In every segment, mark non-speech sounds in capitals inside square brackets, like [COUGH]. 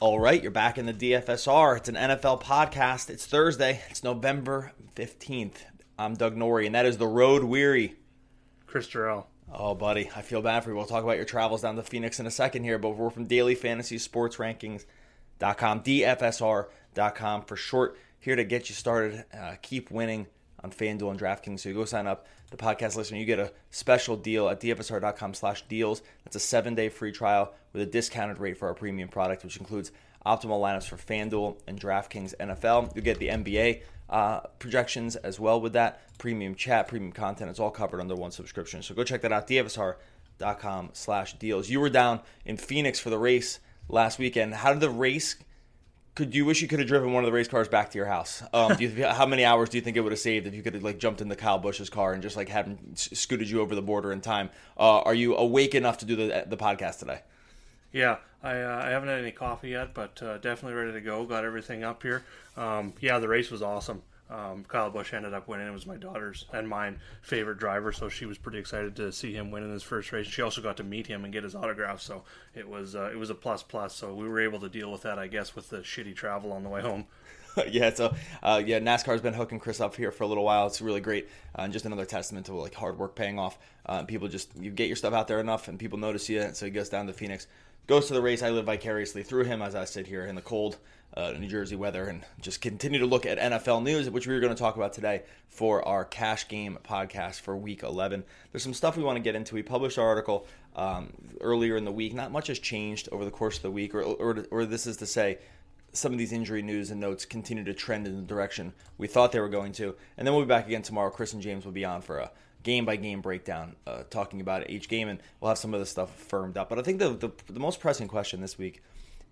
All right, you're back in the DFSR. It's an NFL podcast. It's Thursday. It's November 15th. I'm Doug Norrie, and that is the road weary. Chris Jarrell. Oh, buddy, I feel bad for you. We'll talk about your travels down to Phoenix in a second here, but we're from Daily Fantasy Sports Rankings.com, DFSR.com for short, here to get you started. Uh, keep winning on FanDuel and DraftKings. So you go sign up, the podcast listener, you get a special deal at DFSR.com slash deals. That's a seven-day free trial with a discounted rate for our premium product, which includes optimal lineups for FanDuel and DraftKings NFL. You get the NBA uh, projections as well with that. Premium chat, premium content. It's all covered under one subscription. So go check that out, DFSR.com slash deals. You were down in Phoenix for the race last weekend. How did the race could you wish you could have driven one of the race cars back to your house? Um, do you, [LAUGHS] how many hours do you think it would have saved if you could have like jumped in the Kyle Busch's car and just like had him scooted you over the border in time? Uh, are you awake enough to do the the podcast today? Yeah, I, uh, I haven't had any coffee yet, but uh, definitely ready to go. Got everything up here. Um, yeah, the race was awesome. Um, Kyle Busch ended up winning. It was my daughter's and mine favorite driver, so she was pretty excited to see him win in his first race. She also got to meet him and get his autograph, so it was uh, it was a plus plus. So we were able to deal with that, I guess, with the shitty travel on the way home. [LAUGHS] yeah, so uh, yeah, NASCAR's been hooking Chris up here for a little while. It's really great, uh, and just another testament to like hard work paying off. Uh, people just you get your stuff out there enough, and people notice you. So he goes down to Phoenix, goes to the race. I live vicariously through him as I sit here in the cold uh, New Jersey weather and just continue to look at NFL news, which we are going to talk about today for our Cash Game podcast for Week 11. There's some stuff we want to get into. We published our article um, earlier in the week. Not much has changed over the course of the week, or, or, or this is to say, some of these injury news and notes continue to trend in the direction we thought they were going to. And then we'll be back again tomorrow. Chris and James will be on for a game by game breakdown, uh, talking about each game, and we'll have some of the stuff firmed up. But I think the, the, the most pressing question this week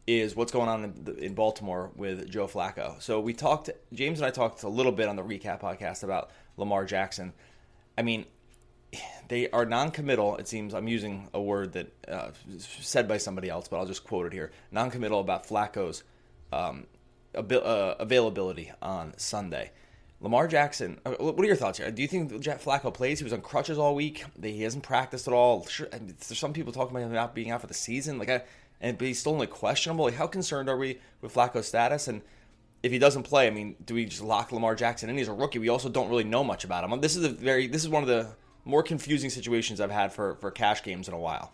is what's going on in, in, Baltimore with Joe Flacco. So we talked, James and I talked a little bit on the recap podcast about Lamar Jackson. I mean, they are non-committal. It seems I'm using a word that uh, said by somebody else, but I'll just quote it here: non-committal about Flacco's um, uh, availability on Sunday. Lamar Jackson, uh, what are your thoughts here? Do you think Flacco plays? He was on crutches all week. He hasn't practiced at all. Sure, there's some people talking about him not being out for the season. Like I, and but he's still only questionable. Like, how concerned are we with Flacco's status? And if he doesn't play, I mean, do we just lock Lamar Jackson in? He's a rookie. We also don't really know much about him. This is a very this is one of the more confusing situations I've had for for cash games in a while.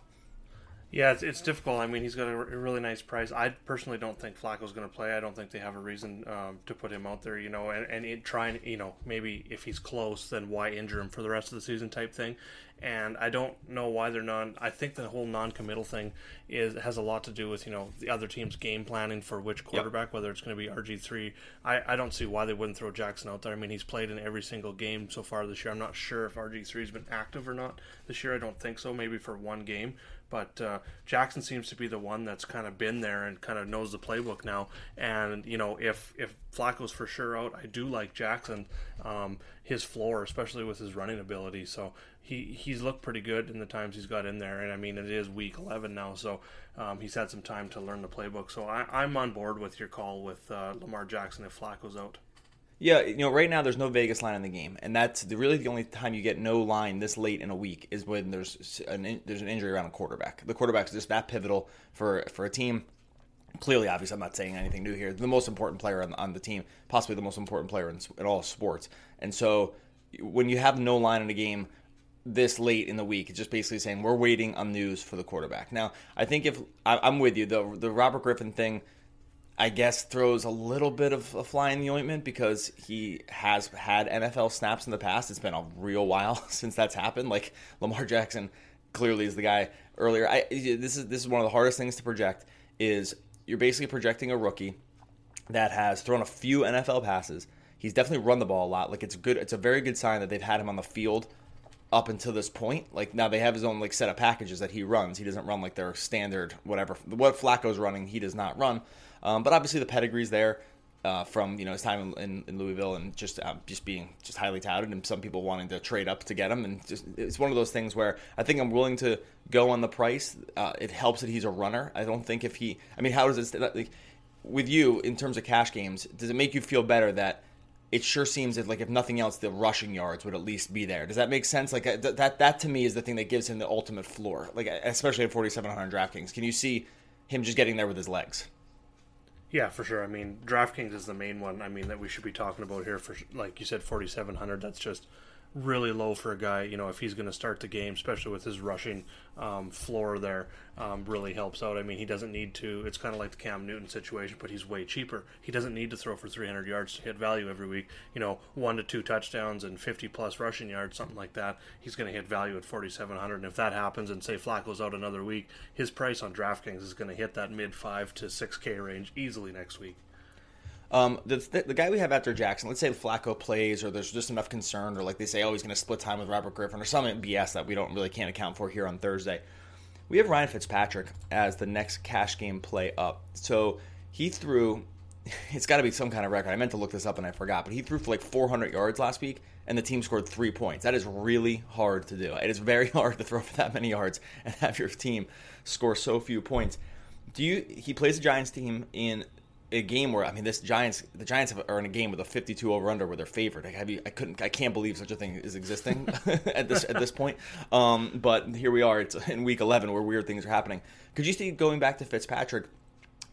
Yeah, it's, it's difficult. I mean, he's got a, a really nice price. I personally don't think Flacco's going to play. I don't think they have a reason um, to put him out there, you know, and, and it, try and, you know, maybe if he's close, then why injure him for the rest of the season type thing and I don't know why they're not. I think the whole non-committal thing is has a lot to do with you know the other team's game planning for which quarterback, yep. whether it's going to be RG three. I, I don't see why they wouldn't throw Jackson out there. I mean, he's played in every single game so far this year. I'm not sure if RG three has been active or not this year. I don't think so. Maybe for one game, but uh, Jackson seems to be the one that's kind of been there and kind of knows the playbook now. And you know, if if Flacco's for sure out, I do like Jackson, um, his floor, especially with his running ability. So he he's looked pretty good in the times he's got in there. And I mean, it is week 11 now, so um, he's had some time to learn the playbook. So I, am on board with your call with uh, Lamar Jackson if Flacco's out. Yeah, you know, right now there's no Vegas line in the game, and that's the, really the only time you get no line this late in a week is when there's an there's an injury around a quarterback. The quarterback's just that pivotal for for a team. Clearly, obviously, I'm not saying anything new here. The most important player on, on the team, possibly the most important player in, in all sports, and so when you have no line in a game this late in the week. It's just basically saying we're waiting on news for the quarterback. Now, I think if I, am with you, the the Robert Griffin thing, I guess throws a little bit of a fly in the ointment because he has had NFL snaps in the past. It's been a real while [LAUGHS] since that's happened. Like Lamar Jackson clearly is the guy earlier. I, this is this is one of the hardest things to project. Is you're basically projecting a rookie that has thrown a few NFL passes. He's definitely run the ball a lot. Like it's good. It's a very good sign that they've had him on the field up until this point. Like now they have his own like set of packages that he runs. He doesn't run like their standard whatever. What Flacco's running, he does not run. Um, but obviously the pedigree's there uh, from you know his time in, in Louisville and just uh, just being just highly touted and some people wanting to trade up to get him and just it's one of those things where I think I'm willing to go on the price. Uh, it helps that he's a runner. I don't think if he, I mean, how does it like with you in terms of cash games? Does it make you feel better that? It sure seems that like if nothing else, the rushing yards would at least be there. Does that make sense? Like uh, th- that that to me is the thing that gives him the ultimate floor. Like especially at 4700 DraftKings, can you see him just getting there with his legs? Yeah, for sure. I mean, DraftKings is the main one. I mean, that we should be talking about here for, like you said, forty seven hundred. That's just really low for a guy. You know, if he's going to start the game, especially with his rushing um, floor there, um, really helps out. I mean, he doesn't need to. It's kind of like the Cam Newton situation, but he's way cheaper. He doesn't need to throw for 300 yards to hit value every week. You know, one to two touchdowns and 50 plus rushing yards, something like that. He's going to hit value at 4,700. And if that happens, and say Flacco's out another week, his price on DraftKings is going to hit that mid five to six K range easily next week. Um, the, the, guy we have after Jackson, let's say Flacco plays, or there's just enough concern, or like they say, oh, he's going to split time with Robert Griffin, or some BS that we don't really can't account for here on Thursday. We have Ryan Fitzpatrick as the next cash game play up. So he threw, [LAUGHS] it's got to be some kind of record. I meant to look this up and I forgot, but he threw for like 400 yards last week, and the team scored three points. That is really hard to do. It is very [LAUGHS] hard to throw for that many yards and have your team score so few points. Do you? He plays the Giants team in a game where I mean, this Giants, the Giants are in a game with a 52 over under where they're favored. I, have you, I couldn't, I can't believe such a thing is existing [LAUGHS] at this at this point. Um, but here we are. It's in week 11 where weird things are happening. Could you see going back to Fitzpatrick?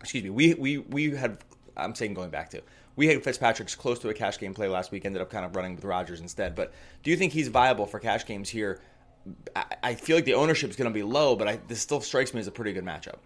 Excuse me. We we we had. I'm saying going back to. We had Fitzpatrick's close to a cash game play last week. Ended up kind of running with Rogers instead. But do you think he's viable for cash games here? I, I feel like the ownership is going to be low, but I, this still strikes me as a pretty good matchup.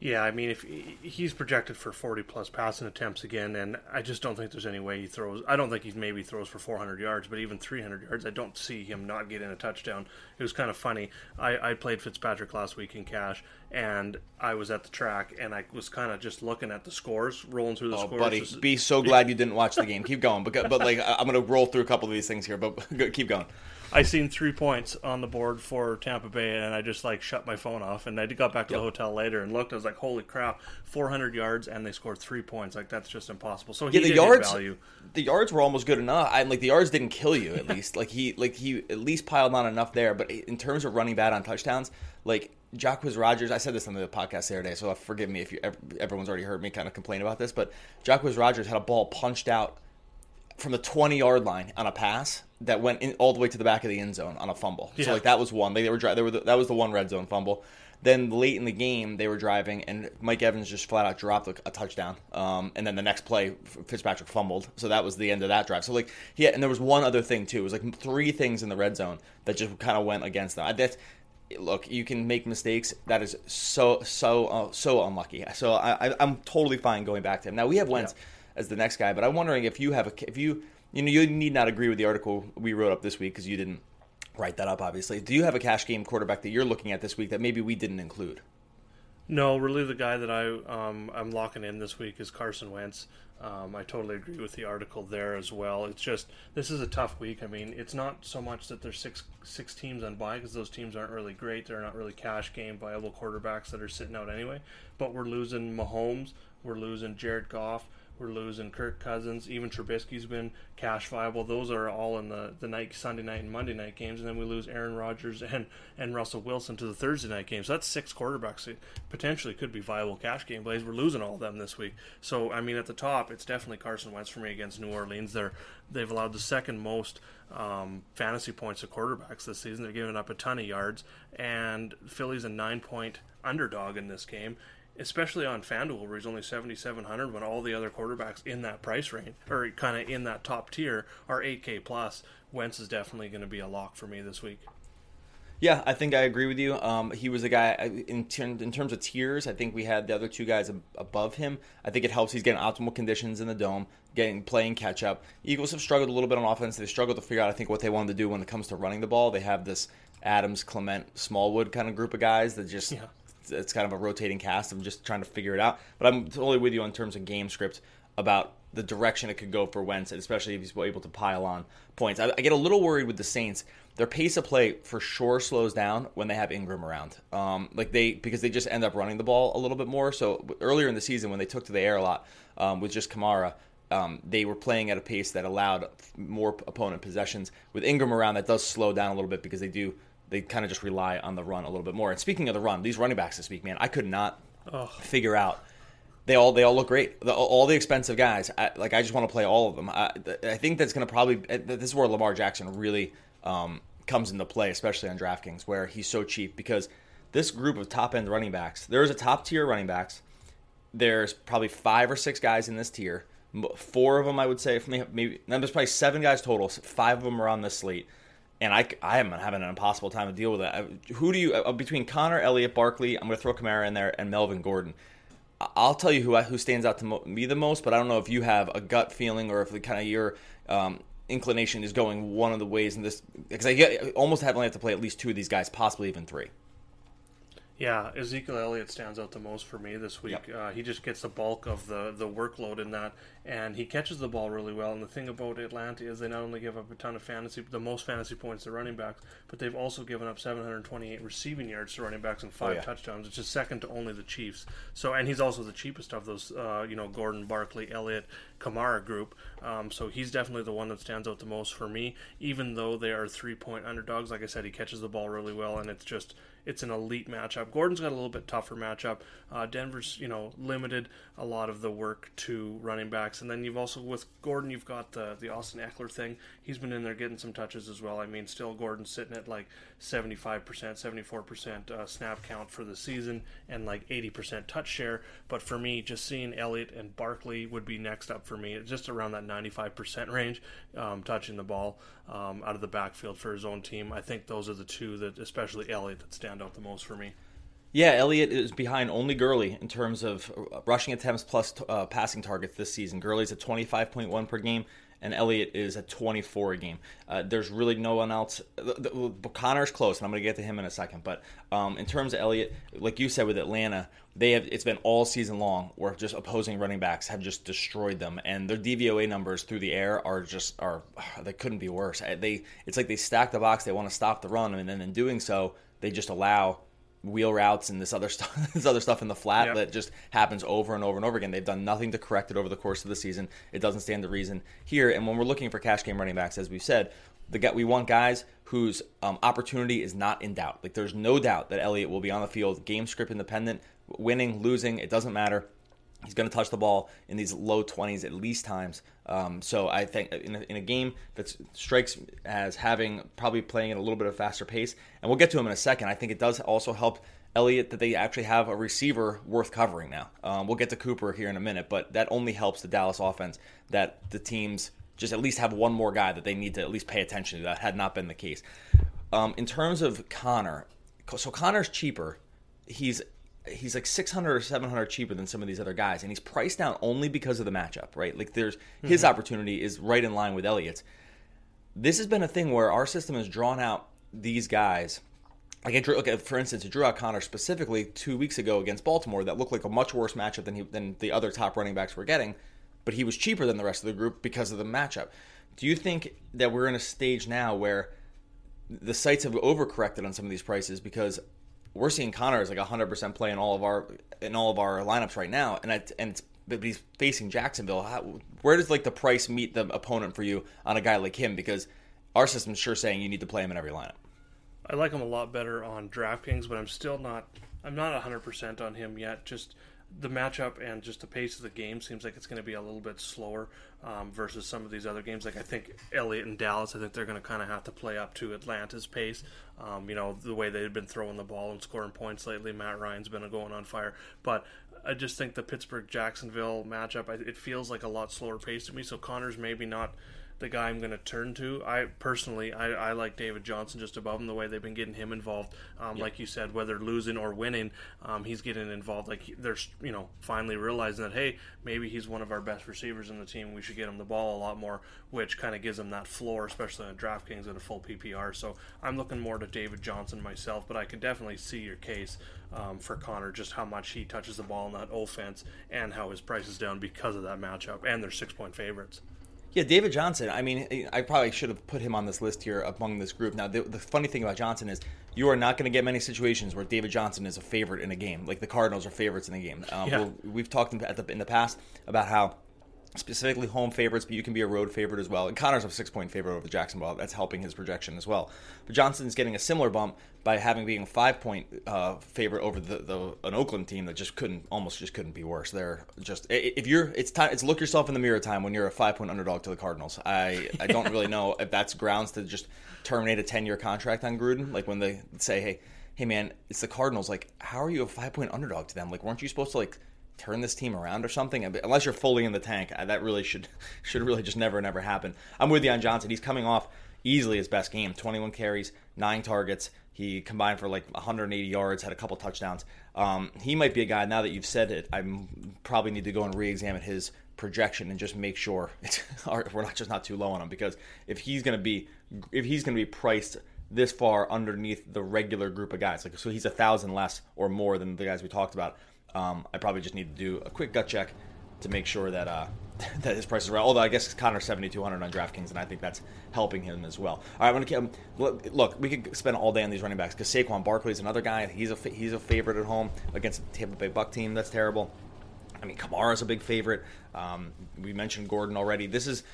Yeah, I mean, if he's projected for 40 plus passing attempts again, and I just don't think there's any way he throws. I don't think he maybe throws for 400 yards, but even 300 yards, I don't see him not getting a touchdown. It was kind of funny. I, I played Fitzpatrick last week in cash, and I was at the track, and I was kind of just looking at the scores, rolling through the oh, scores. buddy, be so glad you didn't watch the game. keep going, but but like I'm gonna roll through a couple of these things here, but [LAUGHS] keep going. I seen three points on the board for Tampa Bay, and I just like shut my phone off. And I got back to yep. the hotel later and looked. I was like, "Holy crap! 400 yards, and they scored three points. Like that's just impossible." So yeah, the yards, the yards were almost good enough. I like the yards didn't kill you at least. like he, like he at least piled on enough there. But in terms of running bad on touchdowns, like Jacquizz Rogers, I said this on the podcast the other day, so forgive me if you everyone's already heard me kind of complain about this, but Jacquizz Rogers had a ball punched out from the 20 yard line on a pass that went in, all the way to the back of the end zone on a fumble. Yeah. So like that was one. They, they were, they were the, that was the one red zone fumble. Then late in the game, they were driving, and Mike Evans just flat out dropped a, a touchdown. Um, and then the next play, Fitzpatrick fumbled, so that was the end of that drive. So like, yeah, and there was one other thing too. It was like three things in the red zone that just kind of went against them. That's look, you can make mistakes. That is so so uh, so unlucky. So I, I, am totally fine going back to him. Now we have Wentz yeah. as the next guy, but I'm wondering if you have a if you you know you need not agree with the article we wrote up this week because you didn't write that up, obviously. Do you have a cash game quarterback that you're looking at this week that maybe we didn't include? No, really, the guy that I um, I'm locking in this week is Carson Wentz. Um, I totally agree with the article there as well. It's just this is a tough week. I mean, it's not so much that there's six six teams on bye because those teams aren't really great. They're not really cash game viable quarterbacks that are sitting out anyway. But we're losing Mahomes. We're losing Jared Goff. We're losing Kirk Cousins. Even Trubisky's been cash viable. Those are all in the, the night Sunday night and Monday night games, and then we lose Aaron Rodgers and, and Russell Wilson to the Thursday night game. So that's six quarterbacks that potentially could be viable cash game plays. We're losing all of them this week. So I mean, at the top, it's definitely Carson Wentz for me against New Orleans. They're they've allowed the second most um, fantasy points to quarterbacks this season. They're giving up a ton of yards, and Philly's a nine point underdog in this game especially on FanDuel where he's only 7700 when all the other quarterbacks in that price range or kind of in that top tier are 8k plus Wentz is definitely going to be a lock for me this week yeah, I think I agree with you. Um, he was a guy in, in terms of tiers. I think we had the other two guys above him. I think it helps. He's getting optimal conditions in the dome, getting playing catch up. Eagles have struggled a little bit on offense. They struggled to figure out, I think, what they wanted to do when it comes to running the ball. They have this Adams, Clement, Smallwood kind of group of guys that just yeah it's kind of a rotating cast. I'm just trying to figure it out. But I'm totally with you in terms of game script about the direction it could go for Wentz, especially if he's able to pile on points. I, I, get a little worried with the Saints. Their pace of play for sure slows down when they have Ingram around. Um, like they because they just end up running the ball a little bit more. So earlier in the season when they took to the air a lot um, with just Kamara. Um, they were playing at a pace that allowed more opponent possessions. With Ingram around, that does slow down a little bit because they do they kind of just rely on the run a little bit more. And speaking of the run, these running backs this week, man, I could not oh. figure out. They all they all look great. The, all the expensive guys, I, like I just want to play all of them. I, I think that's going to probably this is where Lamar Jackson really um, comes into play, especially on DraftKings, where he's so cheap because this group of top end running backs, there's a top tier running backs there's probably five or six guys in this tier. Four of them, I would say, maybe, maybe there's probably seven guys total. Five of them are on this slate, and I, I am having an impossible time to deal with that. Who do you uh, between Connor, Elliott, Barkley? I'm going to throw Kamara in there, and Melvin Gordon. I'll tell you who who stands out to me the most, but I don't know if you have a gut feeling or if the kind of your um, inclination is going one of the ways in this because I get almost have only have to play at least two of these guys, possibly even three. Yeah, Ezekiel Elliott stands out the most for me this week. Yep. Uh, he just gets the bulk of the, the workload in that, and he catches the ball really well. And the thing about Atlanta is they not only give up a ton of fantasy, the most fantasy points to running backs, but they've also given up 728 receiving yards to running backs and five oh, yeah. touchdowns, which is second to only the Chiefs. So, and he's also the cheapest of those, uh, you know, Gordon, Barkley, Elliott, Kamara group. Um, so he's definitely the one that stands out the most for me. Even though they are three point underdogs, like I said, he catches the ball really well, and it's just it's an elite matchup. Gordon's got a little bit tougher matchup. Uh, Denver's you know limited a lot of the work to running backs, and then you've also with Gordon you've got the the Austin Ekeler thing. He's been in there getting some touches as well. I mean, still Gordon's sitting at like seventy five percent, seventy four percent uh, snap count for the season, and like eighty percent touch share. But for me, just seeing Elliott and Barkley would be next up for me, just around that ninety five percent range, um, touching the ball um, out of the backfield for his own team. I think those are the two that, especially Elliott, that stand out the most for me. Yeah, Elliott is behind only Gurley in terms of rushing attempts plus uh, passing targets this season. Gurley's at 25.1 per game, and Elliott is at 24 a game. Uh, there's really no one else. The, the, Connor's close, and I'm going to get to him in a second. But um, in terms of Elliott, like you said with Atlanta, they have it's been all season long where just opposing running backs have just destroyed them, and their DVOA numbers through the air are just are [SIGHS] they couldn't be worse. They it's like they stack the box, they want to stop the run, and then in doing so, they just allow wheel routes and this other [LAUGHS] stuff this other stuff in the flat yep. that just happens over and over and over again. They've done nothing to correct it over the course of the season. It doesn't stand to reason here. And when we're looking for cash game running backs, as we've said, the we want guys whose um, opportunity is not in doubt. Like there's no doubt that Elliott will be on the field, game script independent, winning, losing, it doesn't matter. He's going to touch the ball in these low 20s at least times. Um, so I think in a, in a, game that strikes as having probably playing at a little bit of faster pace, and we'll get to him in a second. I think it does also help Elliott that they actually have a receiver worth covering now. Um, we'll get to Cooper here in a minute, but that only helps the Dallas offense that the teams just at least have one more guy that they need to at least pay attention to. That had not been the case. Um, in terms of Connor, so Connor's cheaper. He's he's like 600 or 700 cheaper than some of these other guys and he's priced down only because of the matchup right like there's mm-hmm. his opportunity is right in line with elliott's this has been a thing where our system has drawn out these guys like I drew, okay, for instance, drew out Connor specifically two weeks ago against Baltimore that looked like a much worse matchup than he, than the other top running backs were getting, but he was cheaper than the rest of the group because of the matchup. Do you think that we're in a stage now where the sites have overcorrected on some of these prices because we're seeing Connor as like a hundred percent play in all of our in all of our lineups right now, and I, and it's, but he's facing Jacksonville. How, where does like the price meet the opponent for you on a guy like him? Because our system's sure saying you need to play him in every lineup. I like him a lot better on DraftKings, but I'm still not. I'm not 100% on him yet. Just the matchup and just the pace of the game seems like it's going to be a little bit slower um, versus some of these other games. Like I think Elliott and Dallas, I think they're going to kind of have to play up to Atlanta's pace. Um, you know the way they've been throwing the ball and scoring points lately. Matt Ryan's been going on fire, but I just think the Pittsburgh Jacksonville matchup it feels like a lot slower pace to me. So Connor's maybe not the guy I'm going to turn to. I personally, I, I, like David Johnson just above him. The way they've been getting him involved, um, yep. like you said, whether losing or winning, um, he's getting involved. Like they're, you know, finally realizing that hey, maybe he's one of our best receivers in the team. We should get him the ball a lot more, which kind of gives him that floor, especially on DraftKings at a full PPR. So I'm looking more to David Johnson myself, but I can definitely see your case um, for Connor, just how much he touches the ball in that offense and how his price is down because of that matchup, and they're six point favorites. Yeah, David Johnson. I mean, I probably should have put him on this list here among this group. Now, the, the funny thing about Johnson is you are not going to get many situations where David Johnson is a favorite in a game. Like the Cardinals are favorites in the game. Um, yeah. we have talked in the, in the past about how specifically home favorites, but you can be a road favorite as well. And Connor's a six point favorite over Jacksonville. That's helping his projection as well. But Johnson's getting a similar bump by having being a five point uh, favorite over the, the an Oakland team that just couldn't almost just couldn't be worse. They're just if you're it's time it's look yourself in the mirror time when you're a five point underdog to the Cardinals. I I don't really know [LAUGHS] if that's grounds to just terminate a ten year contract on Gruden. Like when they say hey hey man it's the Cardinals like how are you a five point underdog to them? Like weren't you supposed to like turn this team around or something. Unless you're fully in the tank, that really should [LAUGHS] should really just never never happen. I'm with you on Johnson. He's coming off easily his best game 21 carries, nine targets. He combined for like 180 yards, had a couple touchdowns. Um, he might be a guy, now that you've said it, I probably need to go and re examine his projection and just make sure [LAUGHS] we're not just not too low on him because if he's going to be if he's going to be priced this far underneath the regular group of guys like so he's a thousand less or more than the guys we talked about um, I probably just need to do a quick gut check to make sure that uh, [LAUGHS] that his price is right. Although I guess Connor's seventy two hundred on DraftKings, and I think that's helping him as well. All right, I'm gonna um, look. We could spend all day on these running backs because Saquon Barkley is another guy. He's a he's a favorite at home against the Tampa Bay Buck team. That's terrible. I mean, Kamara's a big favorite. Um, we mentioned Gordon already. This is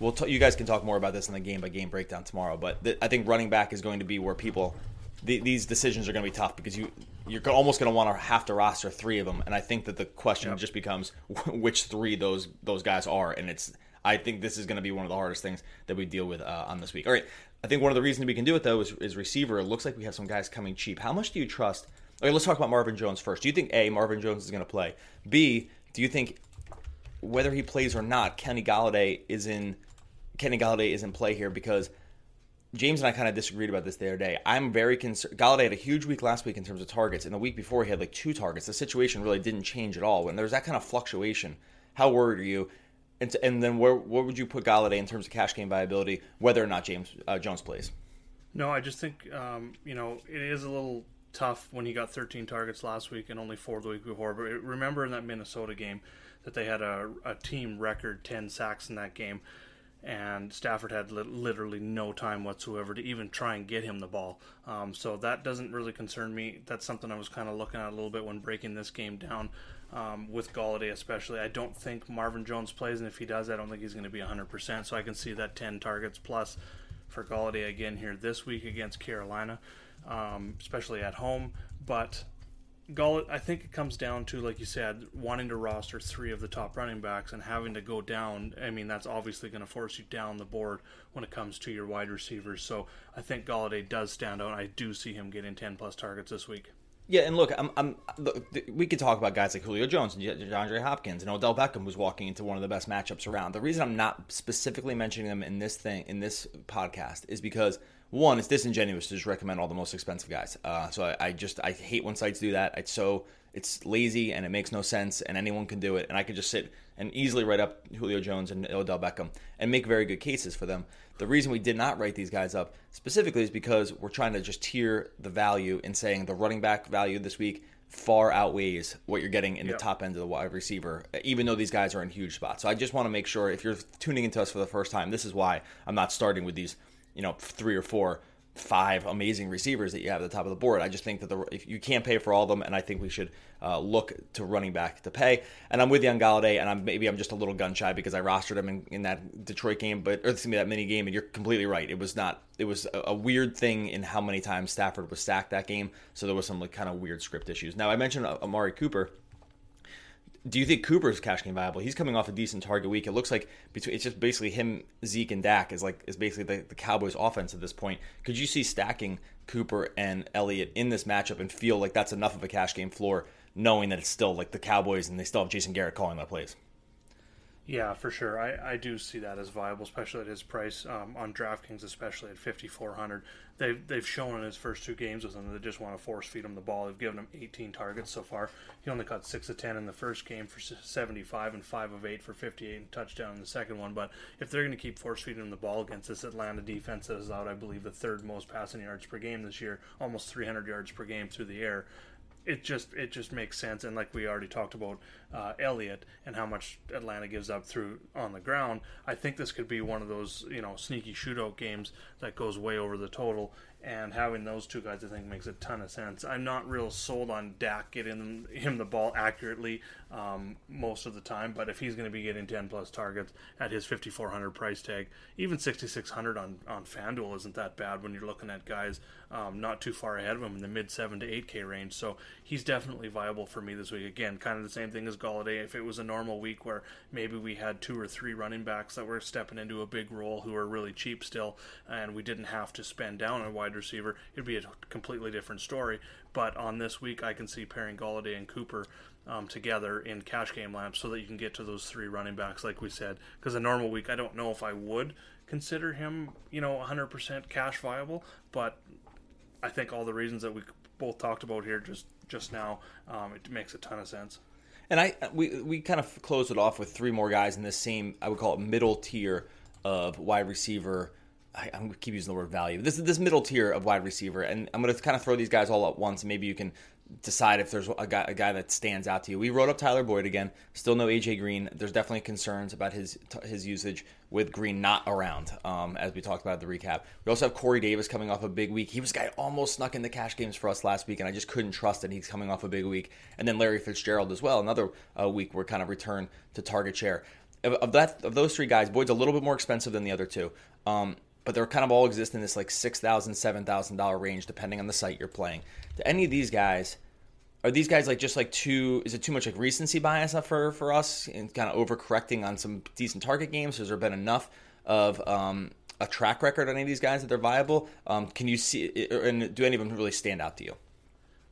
we'll t- you guys can talk more about this in the game by game breakdown tomorrow. But th- I think running back is going to be where people the, these decisions are going to be tough because you you're almost going to want to have to roster three of them, and I think that the question yep. just becomes [LAUGHS] which three those those guys are, and it's I think this is going to be one of the hardest things that we deal with uh, on this week. All right, I think one of the reasons we can do it though is, is receiver. It looks like we have some guys coming cheap. How much do you trust? Okay, let's talk about Marvin Jones first. Do you think a Marvin Jones is going to play? B do you think whether he plays or not, Kenny Golladay is in Kenny Golladay is in play here because James and I kind of disagreed about this the other day. I'm very concerned. Golladay had a huge week last week in terms of targets, and the week before he had like two targets. The situation really didn't change at all. When there's that kind of fluctuation, how worried are you? And, and then where where would you put Golladay in terms of cash game viability, whether or not James uh, Jones plays? No, I just think um, you know it is a little tough when he got 13 targets last week and only four the week before. But remember in that Minnesota game that they had a, a team record 10 sacks in that game and Stafford had li- literally no time whatsoever to even try and get him the ball. Um, so that doesn't really concern me. That's something I was kind of looking at a little bit when breaking this game down um, with Golladay, especially. I don't think Marvin Jones plays, and if he does, I don't think he's going to be 100%. So I can see that 10 targets plus for Golladay again here this week against Carolina, um, especially at home. But Gullet, I think it comes down to, like you said, wanting to roster three of the top running backs and having to go down. I mean, that's obviously going to force you down the board when it comes to your wide receivers. So I think Golladay does stand out. I do see him getting 10 plus targets this week. Yeah, and look, I'm, I'm look, we could talk about guys like Julio Jones and DeAndre Hopkins and Odell Beckham, who's walking into one of the best matchups around. The reason I'm not specifically mentioning them in this thing in this podcast is because – one, it's disingenuous to just recommend all the most expensive guys. Uh, so I, I, just I hate when sites do that. It's so it's lazy and it makes no sense, and anyone can do it. And I could just sit and easily write up Julio Jones and Odell Beckham and make very good cases for them. The reason we did not write these guys up specifically is because we're trying to just tier the value in saying the running back value this week far outweighs what you're getting in yep. the top end of the wide receiver, even though these guys are in huge spots. So I just want to make sure if you're tuning into us for the first time, this is why I'm not starting with these you know three or four five amazing receivers that you have at the top of the board. I just think that the if you can't pay for all of them, and I think we should uh, look to running back to pay. And I'm with you on Golladay, and I'm maybe I'm just a little gun shy because I rostered him in, in that Detroit game, but or excuse me that mini game, and you're completely right. It was not. It was a, a weird thing in how many times Stafford was stacked that game, so there was some like kind of weird script issues. Now I mentioned Amari Cooper do you think Cooper's cash game viable? He's coming off a decent target week. It looks like between it's just basically him, Zeke, and Dak is like is basically the, the Cowboys' offense at this point. Could you see stacking Cooper and Elliott in this matchup and feel like that's enough of a cash game floor, knowing that it's still like the Cowboys and they still have Jason Garrett calling their plays? Yeah, for sure. I, I do see that as viable, especially at his price um, on DraftKings, especially at 5400 They've they've shown in his first two games with him that they just want to force feed him the ball. They've given him 18 targets so far. He only caught six of 10 in the first game for 75 and five of eight for 58 and touchdown in the second one. But if they're going to keep force feeding him the ball against this Atlanta defense that is out, I believe the third most passing yards per game this year, almost 300 yards per game through the air it just it just makes sense. And like we already talked about uh, Elliott and how much Atlanta gives up through on the ground, I think this could be one of those you know sneaky shootout games that goes way over the total and having those two guys, I think, makes a ton of sense. I'm not real sold on Dak getting him the ball accurately um, most of the time, but if he's going to be getting 10 plus targets at his 5400 price tag, even 6600 on on FanDuel isn't that bad when you're looking at guys um, not too far ahead of him in the mid 7 to 8K range. So he's definitely viable for me this week. Again, kind of the same thing as Golladay. If it was a normal week where maybe we had two or three running backs that were stepping into a big role who are really cheap still, and we didn't have to spend down a wide receiver, it'd be a completely different story. But on this week, I can see pairing Golladay and Cooper um, together in cash game lamps so that you can get to those three running backs, like we said. Because a normal week, I don't know if I would consider him, you know, 100% cash viable, but I think all the reasons that we both talked about here just just now, um, it makes a ton of sense. And I we we kind of closed it off with three more guys in this same I would call it middle tier of wide receiver. I, am gonna keep using the word value. This is this middle tier of wide receiver, and I'm gonna kind of throw these guys all at once. And maybe you can decide if there's a guy, a guy that stands out to you. We wrote up Tyler Boyd again. Still no AJ Green. There's definitely concerns about his his usage with Green not around, um, as we talked about the recap. We also have Corey Davis coming off a big week. He was a guy almost snuck in the cash games for us last week, and I just couldn't trust it. He's coming off a big week. And then Larry Fitzgerald as well, another uh, week where kind of return to target share. Of, of, that of those three guys, Boyd's a little bit more expensive than the other two. Um, but they're kind of all exist in this like six thousand, seven thousand dollar range, depending on the site you're playing. To any of these guys, are these guys like just like too? Is it too much like recency bias for for us and kind of overcorrecting on some decent target games? Has there been enough of um, a track record on any of these guys that they're viable? Um, can you see and do any of them really stand out to you?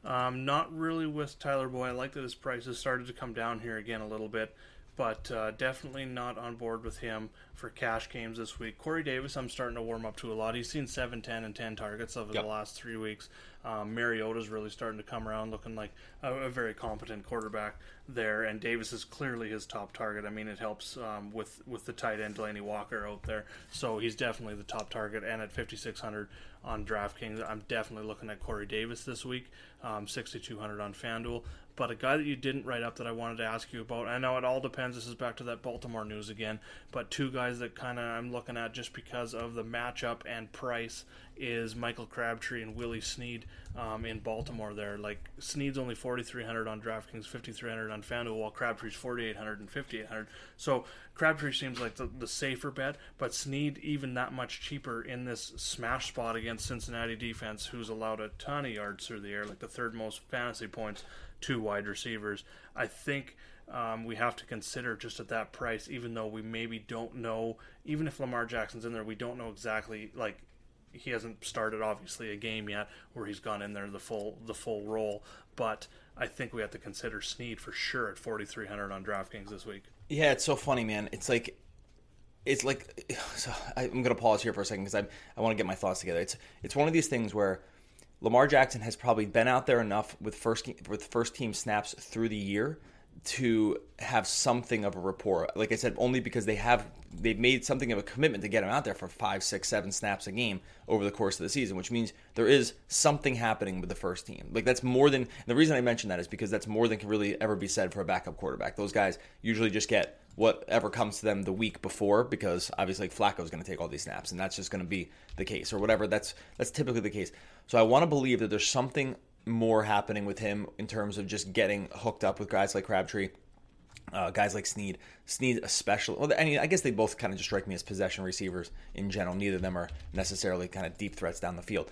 Um, not really with Tyler Boyd. I like that his prices started to come down here again a little bit but uh, definitely not on board with him for cash games this week. Corey Davis, I'm starting to warm up to a lot. He's seen 7, 10, and 10 targets over yep. the last three weeks. Um, Mariota's really starting to come around, looking like a, a, very competent quarterback there, and Davis is clearly his top target. I mean, it helps um, with with the tight end Delanie Walker out there, so he's definitely the top target. And at 5600 on DraftKings, I'm definitely looking at Corey Davis this week, um, 6200 on FanDuel. But a guy that you didn't write up that I wanted to ask you about, I know it all depends. This is back to that Baltimore news again. But two guys that kind of I'm looking at just because of the matchup and price is Michael Crabtree and Willie Snead um, in Baltimore. There, like Snead's only 4,300 on DraftKings, 5,300 on FanDuel, while Crabtree's 4,800 and 5,800. So Crabtree seems like the, the safer bet, but Snead even that much cheaper in this smash spot against Cincinnati defense, who's allowed a ton of yards through the air, like the third most fantasy points two wide receivers. I think um, we have to consider just at that price, even though we maybe don't know, even if Lamar Jackson's in there, we don't know exactly like he hasn't started obviously a game yet where he's gone in there the full the full role. But I think we have to consider Snead for sure at 4,300 on DraftKings this week. Yeah, it's so funny, man. It's like it's like [SIGHS] so I'm gonna pause here for a second because I I want to get my thoughts together. It's it's one of these things where Lamar Jackson has probably been out there enough with first with first team snaps through the year to have something of a rapport. Like I said, only because they have they've made something of a commitment to get him out there for five, six, seven snaps a game over the course of the season, which means there is something happening with the first team. Like that's more than the reason I mention that is because that's more than can really ever be said for a backup quarterback. Those guys usually just get whatever comes to them the week before because obviously like Flacco is going to take all these snaps and that's just going to be the case or whatever. That's that's typically the case. So I want to believe that there's something more happening with him in terms of just getting hooked up with guys like Crabtree. Uh, guys like Snead, Snead especially. Well, I mean, I guess they both kind of just strike me as possession receivers in general. Neither of them are necessarily kind of deep threats down the field,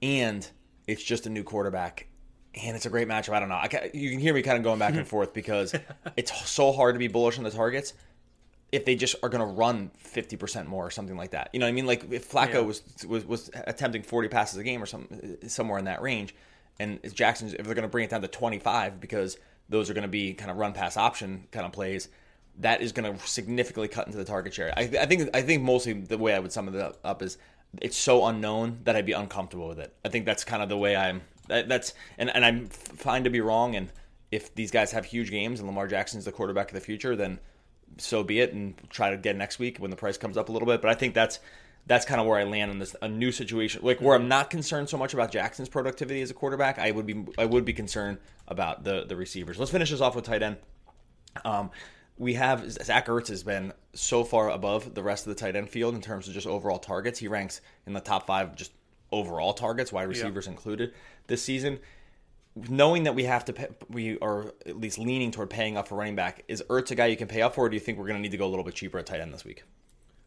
and it's just a new quarterback, and it's a great matchup. I don't know. I you can hear me kind of going back and [LAUGHS] forth because [LAUGHS] it's so hard to be bullish on the targets if they just are going to run 50% more or something like that. You know what I mean? Like if Flacco yeah. was, was was attempting 40 passes a game or some somewhere in that range and Jackson if they're going to bring it down to 25 because those are going to be kind of run pass option kind of plays, that is going to significantly cut into the target share. I, I think I think mostly the way I would sum it up is it's so unknown that I'd be uncomfortable with it. I think that's kind of the way I'm. That, that's and and I'm fine to be wrong. And if these guys have huge games and Lamar Jackson's the quarterback of the future, then so be it, and try to get next week when the price comes up a little bit. But I think that's that's kind of where I land in this a new situation, like where I'm not concerned so much about Jackson's productivity as a quarterback. I would be I would be concerned about the the receivers. Let's finish this off with tight end. Um, we have Zach Ertz has been so far above the rest of the tight end field in terms of just overall targets. He ranks in the top five just overall targets, wide receivers yeah. included, this season knowing that we have to pay, we are at least leaning toward paying up for running back, is Ertz a guy you can pay up for, or do you think we're going to need to go a little bit cheaper at tight end this week?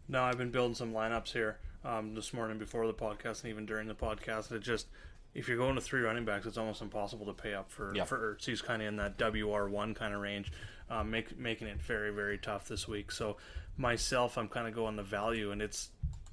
No, I've been building some lineups here um, this morning before the podcast and even during the podcast. It just if you're going to three running backs, it's almost impossible to pay up for Yeah. for Ertz. He's kind of in that WR one kind of range, um, make, making it very very tough this week. So myself, I'm kind of going the value, and it's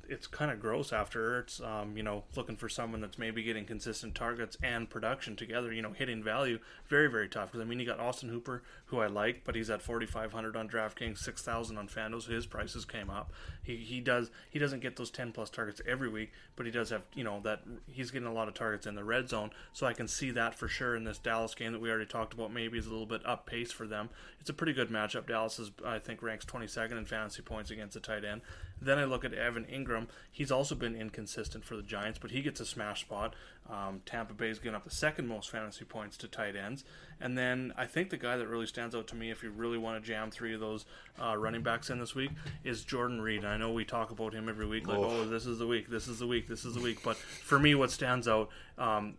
it's kind of gross after it's, Um, you know, looking for someone that's maybe getting consistent targets and production together. You know, hitting value, very very tough. Because I mean, you got Austin Hooper, who I like, but he's at 4,500 on DraftKings, 6,000 on FanDuel, so his prices came up. He he does he doesn't get those 10 plus targets every week, but he does have you know that he's getting a lot of targets in the red zone. So I can see that for sure in this Dallas game that we already talked about. Maybe is a little bit up pace for them. It's a pretty good matchup. Dallas is I think ranks 22nd in fantasy points against the tight end. Then I look at Evan Engram. He's also been inconsistent for the Giants, but he gets a smash spot. Um, Tampa Bay is getting up the second most fantasy points to tight ends. And then I think the guy that really stands out to me, if you really want to jam three of those uh, running backs in this week, is Jordan Reed. And I know we talk about him every week, like, oh, this is the week, this is the week, this is the week. But for me, what stands out, um,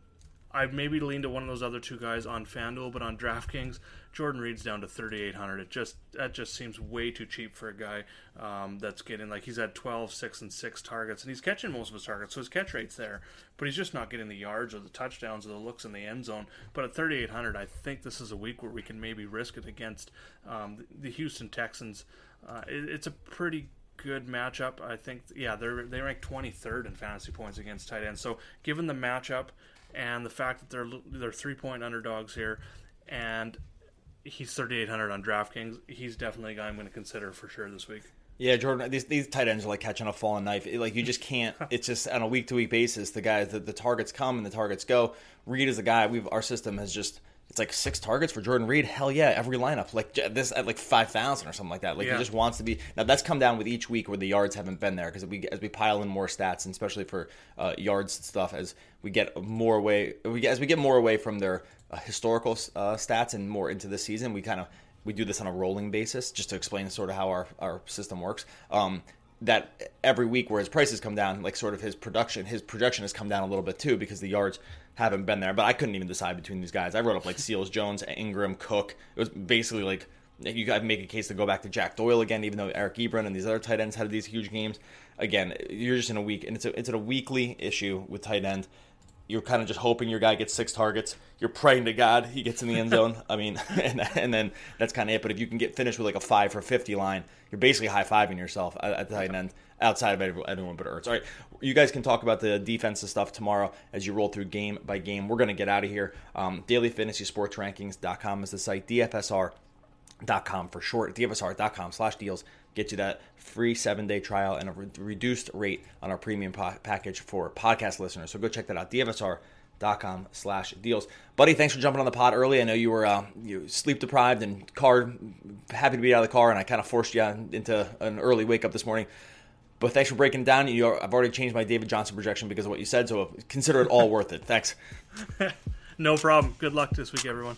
I maybe lean to one of those other two guys on FanDuel, but on DraftKings, Jordan Reed's down to 3,800. It just that just seems way too cheap for a guy um, that's getting like he's had 12, 6, and 6 targets, and he's catching most of his targets, so his catch rate's there, but he's just not getting the yards or the touchdowns or the looks in the end zone. But at 3,800, I think this is a week where we can maybe risk it against um, the, Houston Texans. Uh, it, it's a pretty good matchup. I think, yeah, they're they rank 23rd in fantasy points against tight ends. So given the matchup and the fact that they're they're three point underdogs here, and he's 3,800 on DraftKings, he's definitely a guy I'm going to consider for sure this week. Yeah, Jordan. These these tight ends are like catching a falling knife. It- like you just can't. [LAUGHS] It's just on a week to week basis. The guys, the, the targets come and the targets go. Reed is a guy. We've our system has just. It's like six targets for Jordan Reed. Hell yeah, every lineup like this at like five thousand or something like that. Like Yeah. he just wants to be. Now that's come down with each week where the yards haven't been there because we as we pile in more stats and especially for uh, yards and stuff as we get more away. We get, as we get more away from their uh, historical uh, stats and more into the season, we kind of we do this on a rolling basis just to explain sort of how our, our system works. Um, that every week where his prices come down, like sort of his production, his projection has come down a little bit too because the yards haven't been there. But I couldn't even decide between these guys. I wrote up like Seals, Jones, Engram, Cook. It was basically like you got to make a case to go back to Jack Doyle again, even though Eric Ebron and these other tight ends had these huge games. Again, you're just in a week, and it's a it's a weekly issue with tight end you're kind of just hoping your guy gets six targets. You're praying to God he gets in the end zone. [LAUGHS] I mean, [LAUGHS] and, and then that's kind of it. But if you can get finished with like a five for fifty line, you're basically high fiving yourself at, the tight end outside of everyone, everyone but Ertz. All right, you guys can talk about the defensive stuff tomorrow as you roll through game by game. We're gonna get out of here. Um, DailyFantasySportsRankings.com is the site. DFSR dot com for short dfsr.com slash deals get you that free seven day trial and a re- reduced rate on our premium po- package for podcast listeners. So go check that out dfsr.com slash deals. Buddy thanks for jumping on the pod early. I know you were uh, you sleep deprived and car happy to be out of the car and i kind of forced you into an early wake up this morning. But thanks for breaking down. You are, i've already changed my david johnson projection because of what you said so consider it all worth it. Thanks. [LAUGHS] No problem. Good luck this week, everyone.